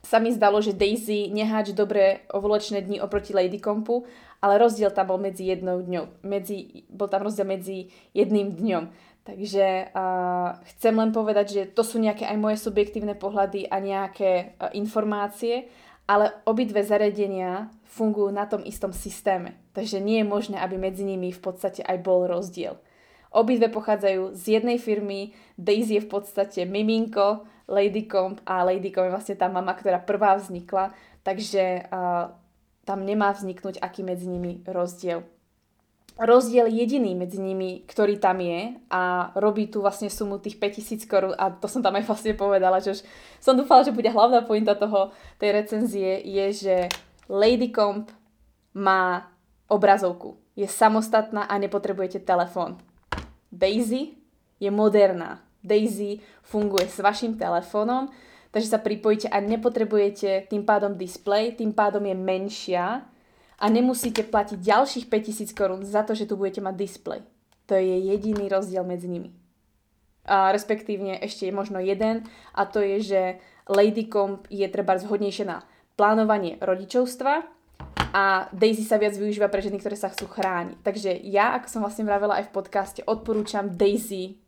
sa mi zdalo, že Daisy neháč dobre ovoločné dni oproti Ladycompu, ale rozdiel tam bol medzi jednou dňou. Medzi, bol tam rozdiel medzi jedným dňom. Takže uh, chcem len povedať, že to sú nejaké aj moje subjektívne pohľady a nejaké uh, informácie ale obidve zariadenia fungujú na tom istom systéme, takže nie je možné, aby medzi nimi v podstate aj bol rozdiel. Obidve pochádzajú z jednej firmy, Daisy je v podstate miminko, Ladycomb a Ladycomb je vlastne tá mama, ktorá prvá vznikla, takže uh, tam nemá vzniknúť aký medzi nimi rozdiel rozdiel jediný medzi nimi, ktorý tam je a robí tu vlastne sumu tých 5000 korún a to som tam aj vlastne povedala, že už som dúfala, že bude hlavná pointa toho, tej recenzie, je, že Ladycomp má obrazovku. Je samostatná a nepotrebujete telefón. Daisy je moderná. Daisy funguje s vašim telefónom, takže sa pripojíte a nepotrebujete tým pádom display, tým pádom je menšia a nemusíte platiť ďalších 5000 korún za to, že tu budete mať displej. To je jediný rozdiel medzi nimi. A respektívne ešte je možno jeden a to je, že Ladycomp je treba zhodnejšie na plánovanie rodičovstva a Daisy sa viac využíva pre ženy, ktoré sa chcú chrániť. Takže ja, ako som vlastne vravela aj v podcaste, odporúčam Daisy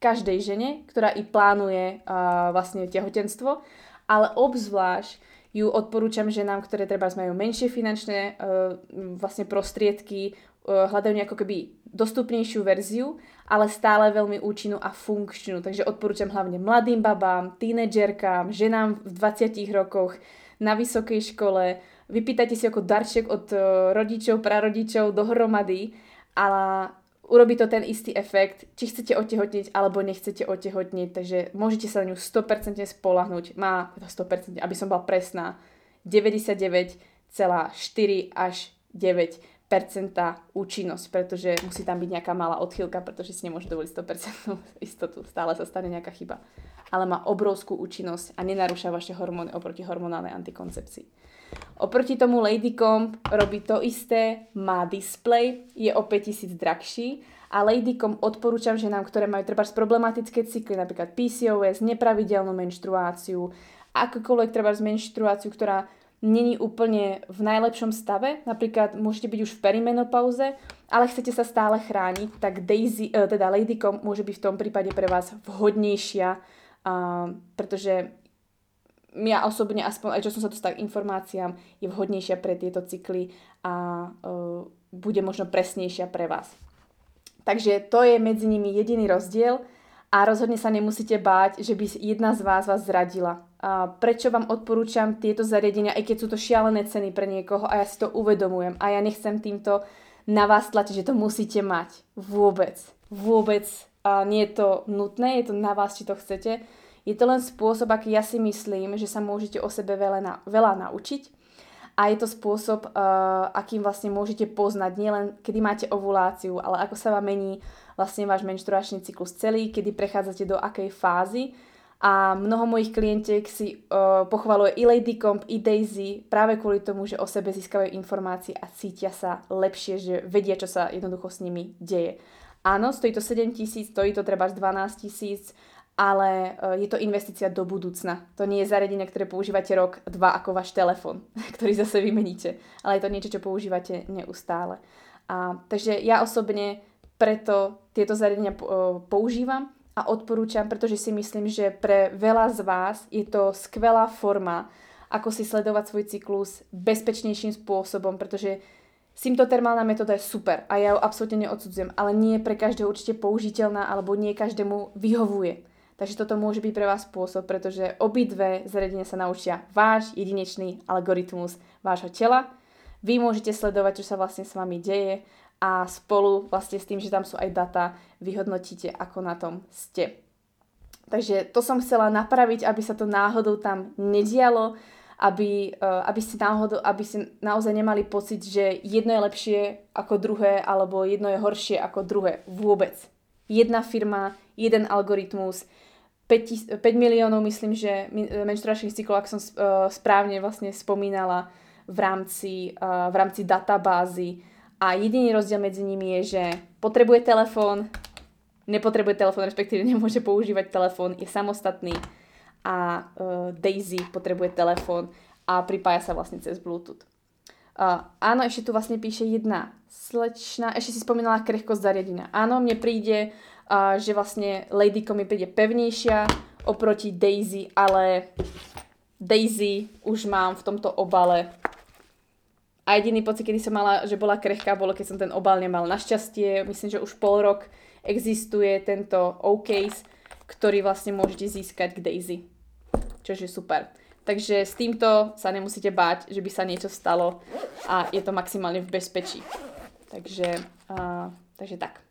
každej žene, ktorá i plánuje uh, vlastne tehotenstvo, ale obzvlášť ju odporúčam ženám, ktoré treba majú menšie finančné uh, vlastne prostriedky, uh, hľadajú nejakú keby dostupnejšiu verziu, ale stále veľmi účinnú a funkčnú. Takže odporúčam hlavne mladým babám, tínedžerkám, ženám v 20 rokoch, na vysokej škole. Vypýtajte si ako darček od uh, rodičov, prarodičov dohromady a urobí to ten istý efekt, či chcete otehotniť alebo nechcete otehotniť, takže môžete sa na ňu 100% spolahnuť. Má 100%, aby som bola presná, 99,4 až 9% účinnosť, pretože musí tam byť nejaká malá odchýlka, pretože si nemôže dovoliť 100% istotu, stále sa stane nejaká chyba. Ale má obrovskú účinnosť a nenarúša vaše hormóny oproti hormonálnej antikoncepcii. Oproti tomu Ladycomb robí to isté, má display, je o 5000 drahší a Ladycomb odporúčam ženám, ktoré majú treba problematické cykly, napríklad PCOS, nepravidelnú menštruáciu, akokoľvek treba menštruáciu, ktorá není úplne v najlepšom stave, napríklad môžete byť už v perimenopauze, ale chcete sa stále chrániť, tak Daisy, eh, teda Ladycomb môže byť v tom prípade pre vás vhodnejšia, pretože ja osobne, aspoň aj čo som sa dostala k informáciám, je vhodnejšia pre tieto cykly a uh, bude možno presnejšia pre vás. Takže to je medzi nimi jediný rozdiel a rozhodne sa nemusíte báť, že by jedna z vás vás zradila. A prečo vám odporúčam tieto zariadenia, aj keď sú to šialené ceny pre niekoho a ja si to uvedomujem a ja nechcem týmto na vás tlačiť, že to musíte mať. Vôbec. Vôbec a nie je to nutné, je to na vás, či to chcete. Je to len spôsob, aký ja si myslím, že sa môžete o sebe veľa, na, veľa naučiť. A je to spôsob, uh, akým vlastne môžete poznať nielen, kedy máte ovuláciu, ale ako sa vám mení vlastne váš menštruačný cyklus celý, kedy prechádzate do akej fázy. A mnoho mojich klientiek si uh, pochvaluje i Lady Comp, i Daisy práve kvôli tomu, že o sebe získavajú informácie a cítia sa lepšie, že vedia, čo sa jednoducho s nimi deje. Áno, stojí to 7 tisíc, stojí to treba 12 tisíc, ale e, je to investícia do budúcna. To nie je zariadenie, ktoré používate rok, dva ako váš telefon, ktorý zase vymeníte, ale je to niečo, čo používate neustále. A, takže ja osobne preto tieto zariadenia e, používam a odporúčam, pretože si myslím, že pre veľa z vás je to skvelá forma, ako si sledovať svoj cyklus bezpečnejším spôsobom, pretože Symptotermálna metóda je super a ja ju absolútne neodsudzujem, ale nie je pre každého určite použiteľná alebo nie každému vyhovuje. Takže toto môže byť pre vás spôsob, pretože obidve zariadenia sa naučia váš jedinečný algoritmus vášho tela. Vy môžete sledovať, čo sa vlastne s vami deje a spolu vlastne s tým, že tam sú aj data, vyhodnotíte, ako na tom ste. Takže to som chcela napraviť, aby sa to náhodou tam nedialo aby, uh, aby, si náhodou, aby si naozaj nemali pocit, že jedno je lepšie ako druhé, alebo jedno je horšie ako druhé. Vôbec. Jedna firma, jeden algoritmus, 5, 5 miliónov, myslím, že menštruačných cyklov, ak som uh, správne vlastne spomínala, v rámci, uh, v rámci databázy. A jediný rozdiel medzi nimi je, že potrebuje telefón, nepotrebuje telefón, respektíve nemôže používať telefón, je samostatný a uh, Daisy potrebuje telefón a pripája sa vlastne cez Bluetooth. Uh, áno, ešte tu vlastne píše jedna slečna, ešte si spomínala krehkosť zariadenia. Áno, mne príde, uh, že vlastne Ladyko mi príde pevnejšia oproti Daisy, ale Daisy už mám v tomto obale a jediný pocit, kedy som mala, že bola krehká, bolo, keď som ten obal nemal. Našťastie, myslím, že už pol rok existuje tento O-case, ktorý vlastne môžete získať k Daisy čo je super. Takže s týmto sa nemusíte báť, že by sa niečo stalo a je to maximálne v bezpečí. Takže, uh, takže tak.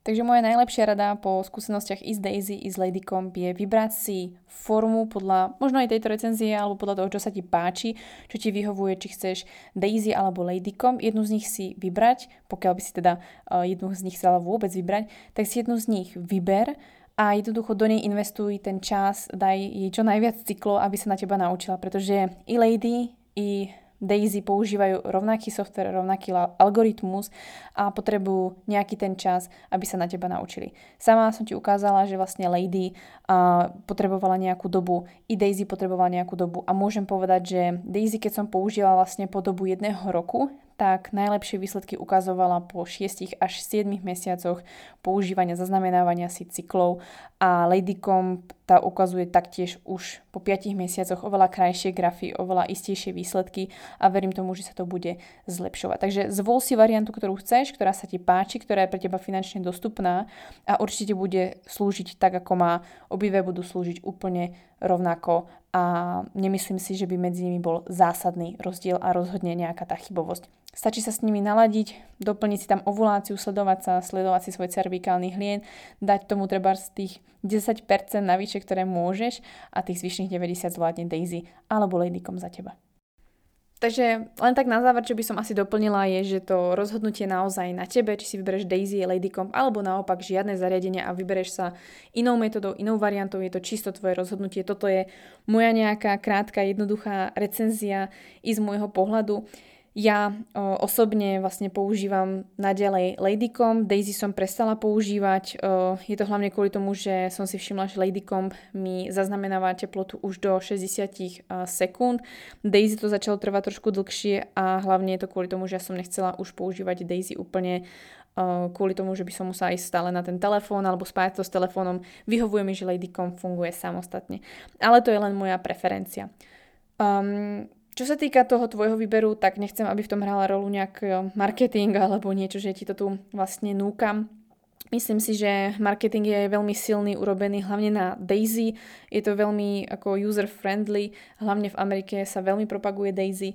Takže moja najlepšia rada po skúsenostiach i z Daisy, i z Ladycomp je vybrať si formu podľa možno aj tejto recenzie alebo podľa toho, čo sa ti páči, čo ti vyhovuje, či chceš Daisy alebo Ladycomp. Jednu z nich si vybrať, pokiaľ by si teda uh, jednu z nich chcela vôbec vybrať, tak si jednu z nich vyber a jednoducho do nej investuj ten čas, daj jej čo najviac cyklov, aby sa na teba naučila, pretože i Lady, i Daisy používajú rovnaký software, rovnaký algoritmus a potrebujú nejaký ten čas, aby sa na teba naučili. Sama som ti ukázala, že vlastne Lady uh, potrebovala nejakú dobu, i Daisy potrebovala nejakú dobu a môžem povedať, že Daisy, keď som použila vlastne po dobu jedného roku, tak najlepšie výsledky ukazovala po 6 až 7 mesiacoch používania zaznamenávania si cyklov a Ladycomb tá ukazuje taktiež už po 5 mesiacoch oveľa krajšie grafy, oveľa istejšie výsledky a verím tomu, že sa to bude zlepšovať. Takže zvol si variantu, ktorú chceš, ktorá sa ti páči, ktorá je pre teba finančne dostupná a určite bude slúžiť tak, ako má. Obidve budú slúžiť úplne rovnako a nemyslím si, že by medzi nimi bol zásadný rozdiel a rozhodne nejaká tá chybovosť. Stačí sa s nimi naladiť, doplniť si tam ovuláciu, sledovať sa, sledovať si svoj cervikálny hlien, dať tomu treba z tých 10% navyše, ktoré môžeš a tých zvyšných 90 zvládne Daisy alebo Ladycom za teba. Takže len tak na záver, čo by som asi doplnila, je, že to rozhodnutie naozaj na tebe, či si vybereš Daisy, Ladycomp, alebo naopak žiadne zariadenia a vybereš sa inou metodou, inou variantou, je to čisto tvoje rozhodnutie. Toto je moja nejaká krátka, jednoduchá recenzia i z môjho pohľadu. Ja o, osobne vlastne používam naďalej Ladycom, Daisy som prestala používať, o, je to hlavne kvôli tomu, že som si všimla, že Ladycom mi zaznamenáva teplotu už do 60 a, sekúnd, Daisy to začalo trvať trošku dlhšie a hlavne je to kvôli tomu, že ja som nechcela už používať Daisy úplne o, kvôli tomu, že by som musela ísť stále na ten telefón alebo spájať to s telefónom. Vyhovuje mi, že Ladycom funguje samostatne, ale to je len moja preferencia. Um, čo sa týka toho tvojho výberu, tak nechcem, aby v tom hrala rolu nejak marketing alebo niečo, že ti to tu vlastne núkam. Myslím si, že marketing je veľmi silný, urobený hlavne na Daisy. Je to veľmi ako user-friendly, hlavne v Amerike sa veľmi propaguje Daisy.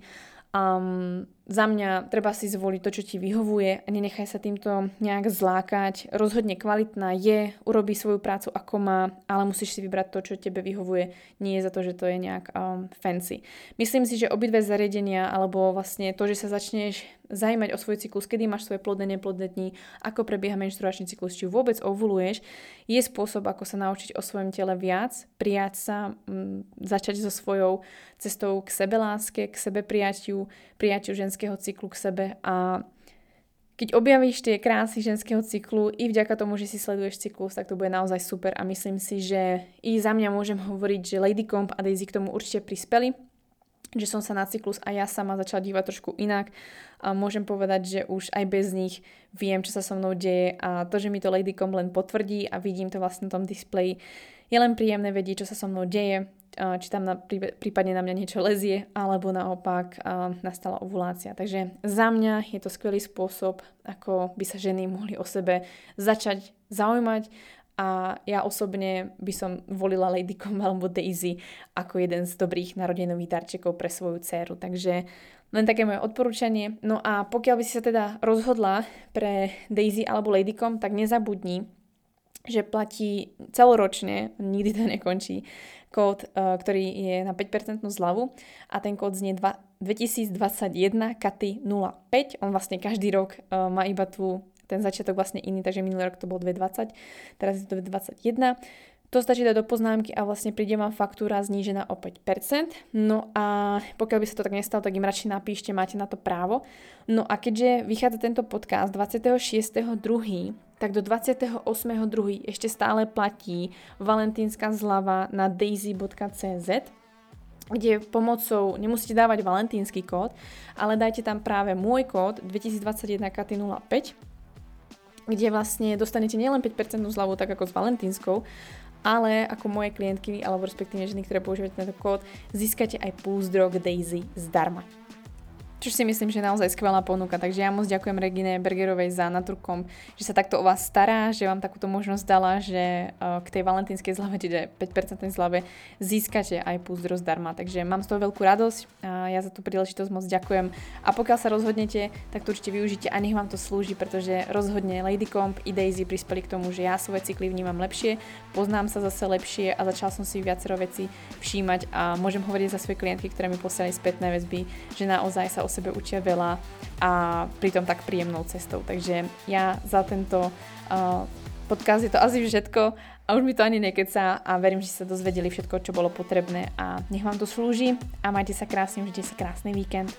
Um, za mňa treba si zvoliť to, čo ti vyhovuje a nenechaj sa týmto nejak zlákať. Rozhodne kvalitná je, urobí svoju prácu ako má, ale musíš si vybrať to, čo tebe vyhovuje. Nie je za to, že to je nejak um, fancy. Myslím si, že obidve zariadenia alebo vlastne to, že sa začneš zajímať o svoj cyklus, kedy máš svoje plodné, neplodné dni, ako prebieha menštruačný cyklus, či vôbec ovuluješ, je spôsob, ako sa naučiť o svojom tele viac, prijať sa, m, začať so svojou cestou k sebeláske, k sebeprijatiu, prijatiu ženského cyklu k sebe a keď objavíš tie krásy ženského cyklu i vďaka tomu, že si sleduješ cyklus, tak to bude naozaj super. A myslím si, že i za mňa môžem hovoriť, že Lady Comp a Daisy k tomu určite prispeli že som sa na cyklus a ja sama začala dívať trošku inak. A môžem povedať, že už aj bez nich viem, čo sa so mnou deje. A to, že mi to Ladycom len potvrdí a vidím to vlastne v tom displeji, je len príjemné vedieť, čo sa so mnou deje, či tam na, prípadne na mňa niečo lezie, alebo naopak nastala ovulácia. Takže za mňa je to skvelý spôsob, ako by sa ženy mohli o sebe začať zaujímať a ja osobne by som volila Lady Comb alebo Daisy ako jeden z dobrých narodenových darčekov pre svoju dceru. Takže len také moje odporúčanie. No a pokiaľ by si sa teda rozhodla pre Daisy alebo Lady Comb, tak nezabudni, že platí celoročne, nikdy to nekončí, kód, e, ktorý je na 5% zľavu a ten kód znie 2021 katy 05. On vlastne každý rok e, má iba tú ten začiatok vlastne iný, takže minulý rok to bol 2,20, teraz je to 2,21. To stačí dať do poznámky a vlastne príde vám faktúra znížená o 5%. No a pokiaľ by sa to tak nestalo, tak im radšej napíšte, máte na to právo. No a keďže vychádza tento podcast 26.2., tak do 28.2. ešte stále platí valentínska zľava na daisy.cz kde pomocou, nemusíte dávať valentínsky kód, ale dajte tam práve môj kód 2021 KT05 kde vlastne dostanete nielen 5% zľavu, tak ako s Valentínskou, ale ako moje klientky, alebo respektíve ženy, ktoré používate tento kód, získate aj Drog Daisy zdarma čo si myslím, že je naozaj skvelá ponuka. Takže ja moc ďakujem Regine Bergerovej za Naturkom, že sa takto o vás stará, že vám takúto možnosť dala, že e, k tej valentínskej zlave, čiže 5% zlave, získate aj púzdro zdarma. Takže mám z toho veľkú radosť a ja za tú príležitosť moc ďakujem. A pokiaľ sa rozhodnete, tak to určite využite a nech vám to slúži, pretože rozhodne Lady Comp i Daisy prispeli k tomu, že ja svoje cykly vnímam lepšie, poznám sa zase lepšie a začal som si viacero veci všímať a môžem hovoriť za svoje klientky, ktoré mi posielali spätné väzby, že naozaj sa o sebe učia veľa a pritom tak príjemnou cestou. Takže ja za tento uh, podcast je to asi všetko a už mi to ani nekeca a verím, že sa dozvedeli všetko, čo bolo potrebné a nech vám to slúži a majte sa krásne, užite si krásny víkend.